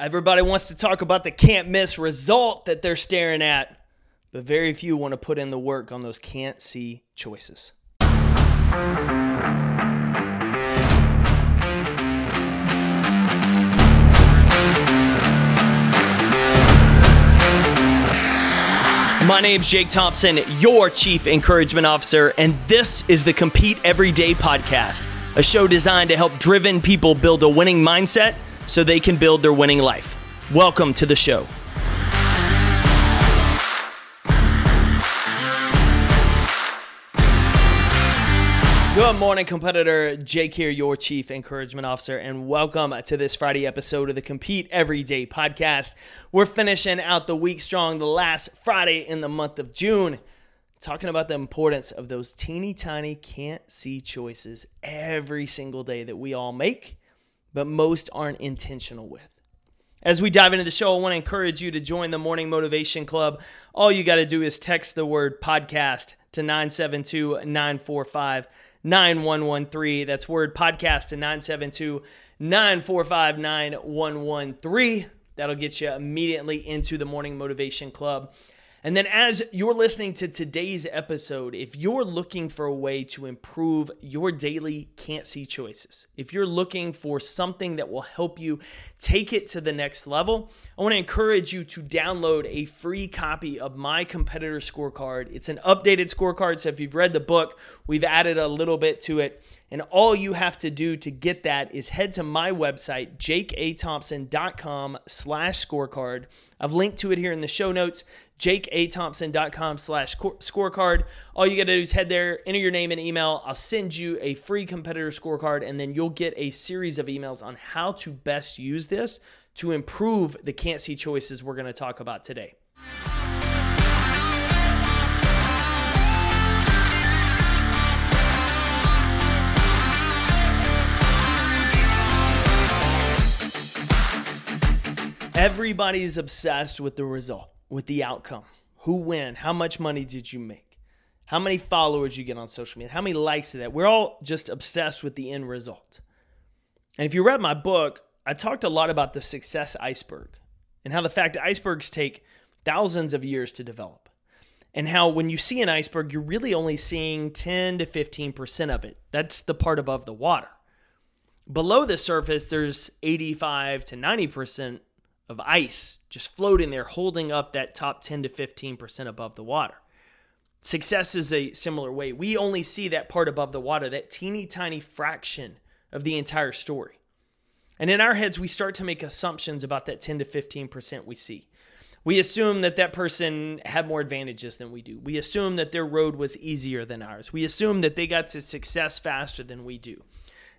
Everybody wants to talk about the can't miss result that they're staring at, but very few want to put in the work on those can't see choices. My name's Jake Thompson, your Chief Encouragement Officer, and this is the Compete Everyday podcast, a show designed to help driven people build a winning mindset so they can build their winning life. Welcome to the show. Good morning, competitor. Jake here, your Chief Encouragement Officer, and welcome to this Friday episode of the Compete Everyday podcast. We're finishing out the week strong, the last Friday in the month of June, talking about the importance of those teeny tiny can't see choices every single day that we all make but most aren't intentional with. As we dive into the show, I want to encourage you to join the Morning Motivation Club. All you got to do is text the word podcast to 972 945 9113. That's word podcast to 972 945 9113. That'll get you immediately into the Morning Motivation Club. And then, as you're listening to today's episode, if you're looking for a way to improve your daily can't see choices, if you're looking for something that will help you take it to the next level, I want to encourage you to download a free copy of my competitor scorecard. It's an updated scorecard. So, if you've read the book, we've added a little bit to it. And all you have to do to get that is head to my website, jakeathompson.com slash scorecard. I've linked to it here in the show notes, jakeathompson.com slash scorecard. All you got to do is head there, enter your name and email. I'll send you a free competitor scorecard, and then you'll get a series of emails on how to best use this to improve the can't see choices we're going to talk about today. Everybody's obsessed with the result, with the outcome. Who win? How much money did you make? How many followers you get on social media? How many likes did that? We're all just obsessed with the end result. And if you read my book, I talked a lot about the success iceberg and how the fact icebergs take thousands of years to develop. And how when you see an iceberg, you're really only seeing 10 to 15% of it. That's the part above the water. Below the surface, there's 85 to 90% of ice just floating there, holding up that top 10 to 15% above the water. Success is a similar way. We only see that part above the water, that teeny tiny fraction of the entire story. And in our heads, we start to make assumptions about that 10 to 15% we see. We assume that that person had more advantages than we do. We assume that their road was easier than ours. We assume that they got to success faster than we do.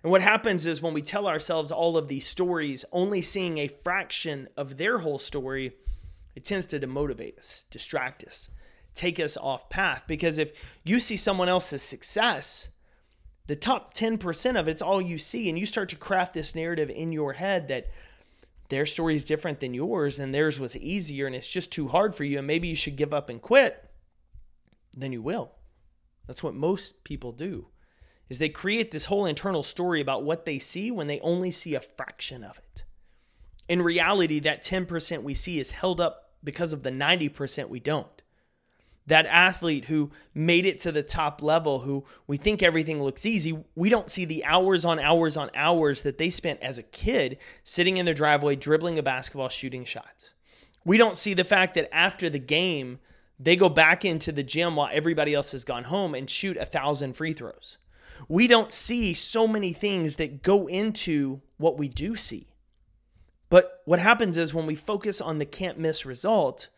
And what happens is when we tell ourselves all of these stories, only seeing a fraction of their whole story, it tends to demotivate us, distract us, take us off path. Because if you see someone else's success, the top 10% of it's all you see, and you start to craft this narrative in your head that their story is different than yours and theirs was easier and it's just too hard for you, and maybe you should give up and quit, then you will. That's what most people do is they create this whole internal story about what they see when they only see a fraction of it. In reality, that 10% we see is held up because of the 90% we don't. That athlete who made it to the top level, who we think everything looks easy, we don't see the hours on hours on hours that they spent as a kid sitting in their driveway, dribbling a basketball, shooting shots. We don't see the fact that after the game, they go back into the gym while everybody else has gone home and shoot a thousand free throws we don't see so many things that go into what we do see. But what happens is when we focus on the can't miss result,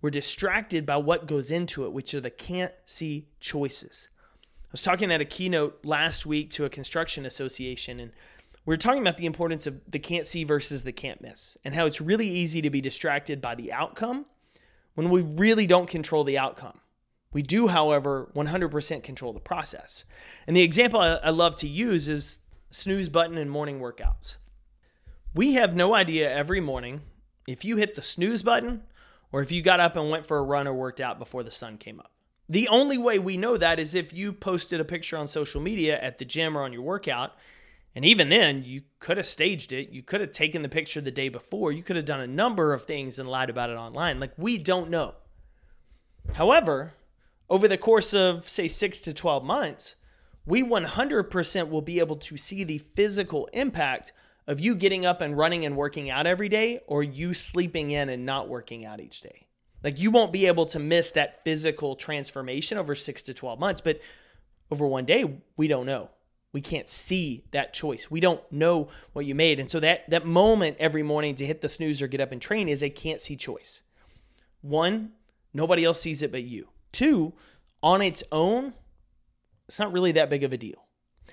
we're distracted by what goes into it, which are the can't see choices. I was talking at a keynote last week to a construction association, and we were talking about the importance of the can't see versus the can't miss, and how it's really easy to be distracted by the outcome when we really don't control the outcome. We do, however, 100% control the process. And the example I love to use is snooze button and morning workouts. We have no idea every morning if you hit the snooze button or if you got up and went for a run or worked out before the sun came up. The only way we know that is if you posted a picture on social media at the gym or on your workout And even then, you could have staged it. You could have taken the picture the day before. You could have done a number of things and lied about it online. Like, we don't know. However, over the course of, say, six to 12 months, we 100% will be able to see the physical impact of you getting up and running and working out every day or you sleeping in and not working out each day. Like you won't be able to miss that physical transformation over six to 12 months, but over one day, we don't know. We can't see that choice. We don't know what you made. And so that, that moment every morning to hit the snooze or get up and train is a can't see choice. One, nobody else sees it but you. Two, on its own, it's not really that big of a deal.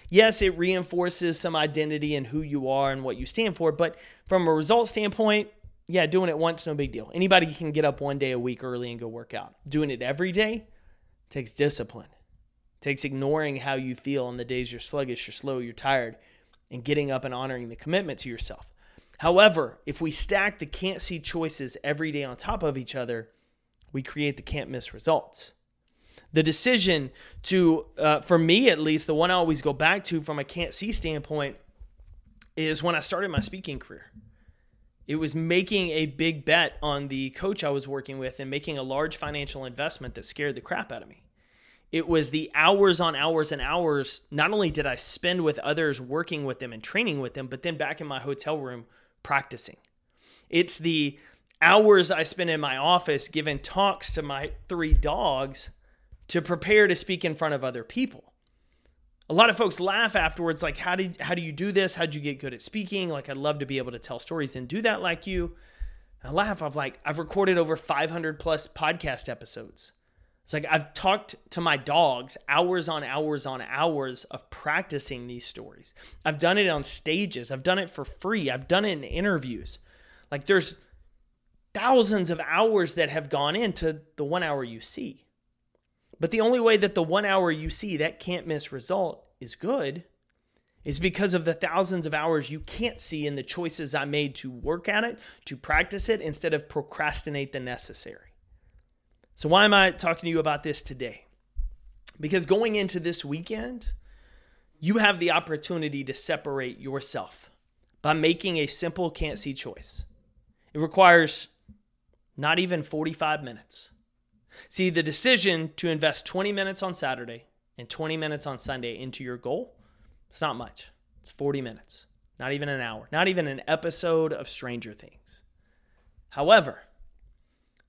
Yes, it reinforces some identity and who you are and what you stand for, but from a result standpoint, yeah, doing it once, no big deal. Anybody can get up one day a week early and go work out. Doing it every day takes discipline. Takes ignoring how you feel on the days you're sluggish, you're slow, you're tired, and getting up and honoring the commitment to yourself. However, if we stack the can't see choices every day on top of each other, we create the can't miss results the decision to, uh, for me at least, the one I always go back to from a can't see standpoint is when I started my speaking career. It was making a big bet on the coach I was working with and making a large financial investment that scared the crap out of me. It was the hours on hours and hours. Not only did I spend with others working with them and training with them, but then back in my hotel room practicing. It's the hours I spent in my office giving talks to my three dogs to prepare to speak in front of other people. A lot of folks laugh afterwards, like, how did how do you do this? How'd you get good at speaking? Like, I'd love to be able to tell stories and do that like you. I laugh. I've like, I've recorded over 500 plus podcast episodes. It's like I've talked to my dogs hours on hours on hours of practicing these stories. I've done it on stages. I've done it for free. I've done it in interviews. Like there's thousands of hours that have gone into the one hour you see. But the only way that the one hour you see that can't miss result is good is because of the thousands of hours you can't see in the choices I made to work at it, to practice it, instead of procrastinate the necessary. So, why am I talking to you about this today? Because going into this weekend, you have the opportunity to separate yourself by making a simple can't see choice. It requires not even 45 minutes. See, the decision to invest 20 minutes on Saturday and 20 minutes on Sunday into your goal, it's not much. It's 40 minutes, not even an hour, not even an episode of Stranger Things. However,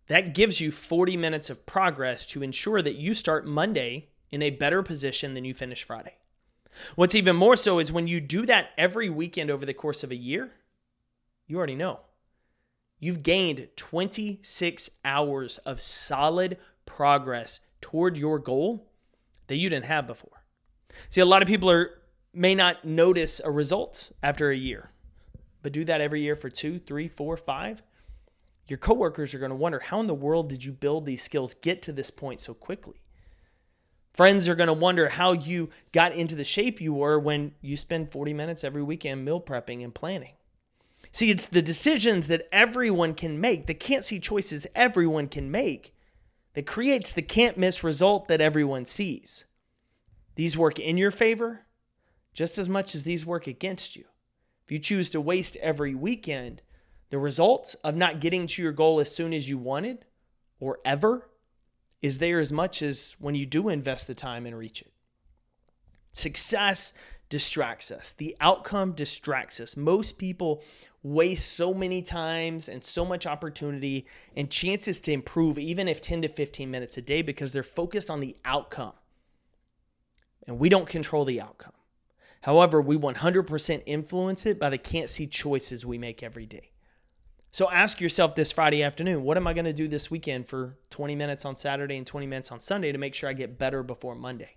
that gives you 40 minutes of progress to ensure that you start Monday in a better position than you finish Friday. What's even more so is when you do that every weekend over the course of a year, you already know You've gained 26 hours of solid progress toward your goal that you didn't have before. See, a lot of people are may not notice a result after a year, but do that every year for two, three, four, five. Your coworkers are going to wonder how in the world did you build these skills, get to this point so quickly? Friends are going to wonder how you got into the shape you were when you spend 40 minutes every weekend meal prepping and planning. See, it's the decisions that everyone can make, the can't see choices everyone can make, that creates the can't miss result that everyone sees. These work in your favor just as much as these work against you. If you choose to waste every weekend, the result of not getting to your goal as soon as you wanted or ever is there as much as when you do invest the time and reach it. Success distracts us. The outcome distracts us. Most people waste so many times and so much opportunity and chances to improve, even if 10 to 15 minutes a day, because they're focused on the outcome. And we don't control the outcome. However, we 100% influence it by the can't see choices we make every day. So ask yourself this Friday afternoon what am I going to do this weekend for 20 minutes on Saturday and 20 minutes on Sunday to make sure I get better before Monday?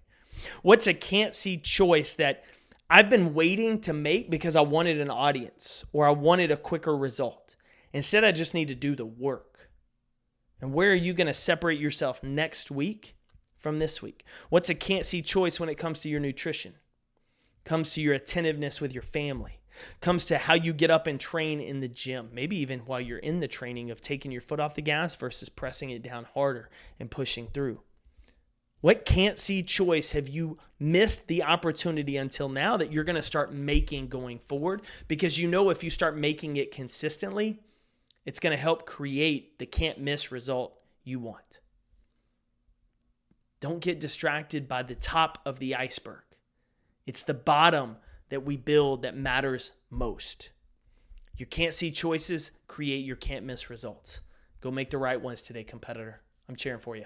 What's a can't see choice that I've been waiting to make because I wanted an audience or I wanted a quicker result. Instead, I just need to do the work. And where are you going to separate yourself next week from this week? What's a can't see choice when it comes to your nutrition? Comes to your attentiveness with your family. Comes to how you get up and train in the gym. Maybe even while you're in the training of taking your foot off the gas versus pressing it down harder and pushing through. What can't see choice have you missed the opportunity until now that you're going to start making going forward? Because you know if you start making it consistently, it's going to help create the can't miss result you want. Don't get distracted by the top of the iceberg. It's the bottom that we build that matters most. You can't see choices, create your can't miss results. Go make the right ones today, competitor. I'm cheering for you.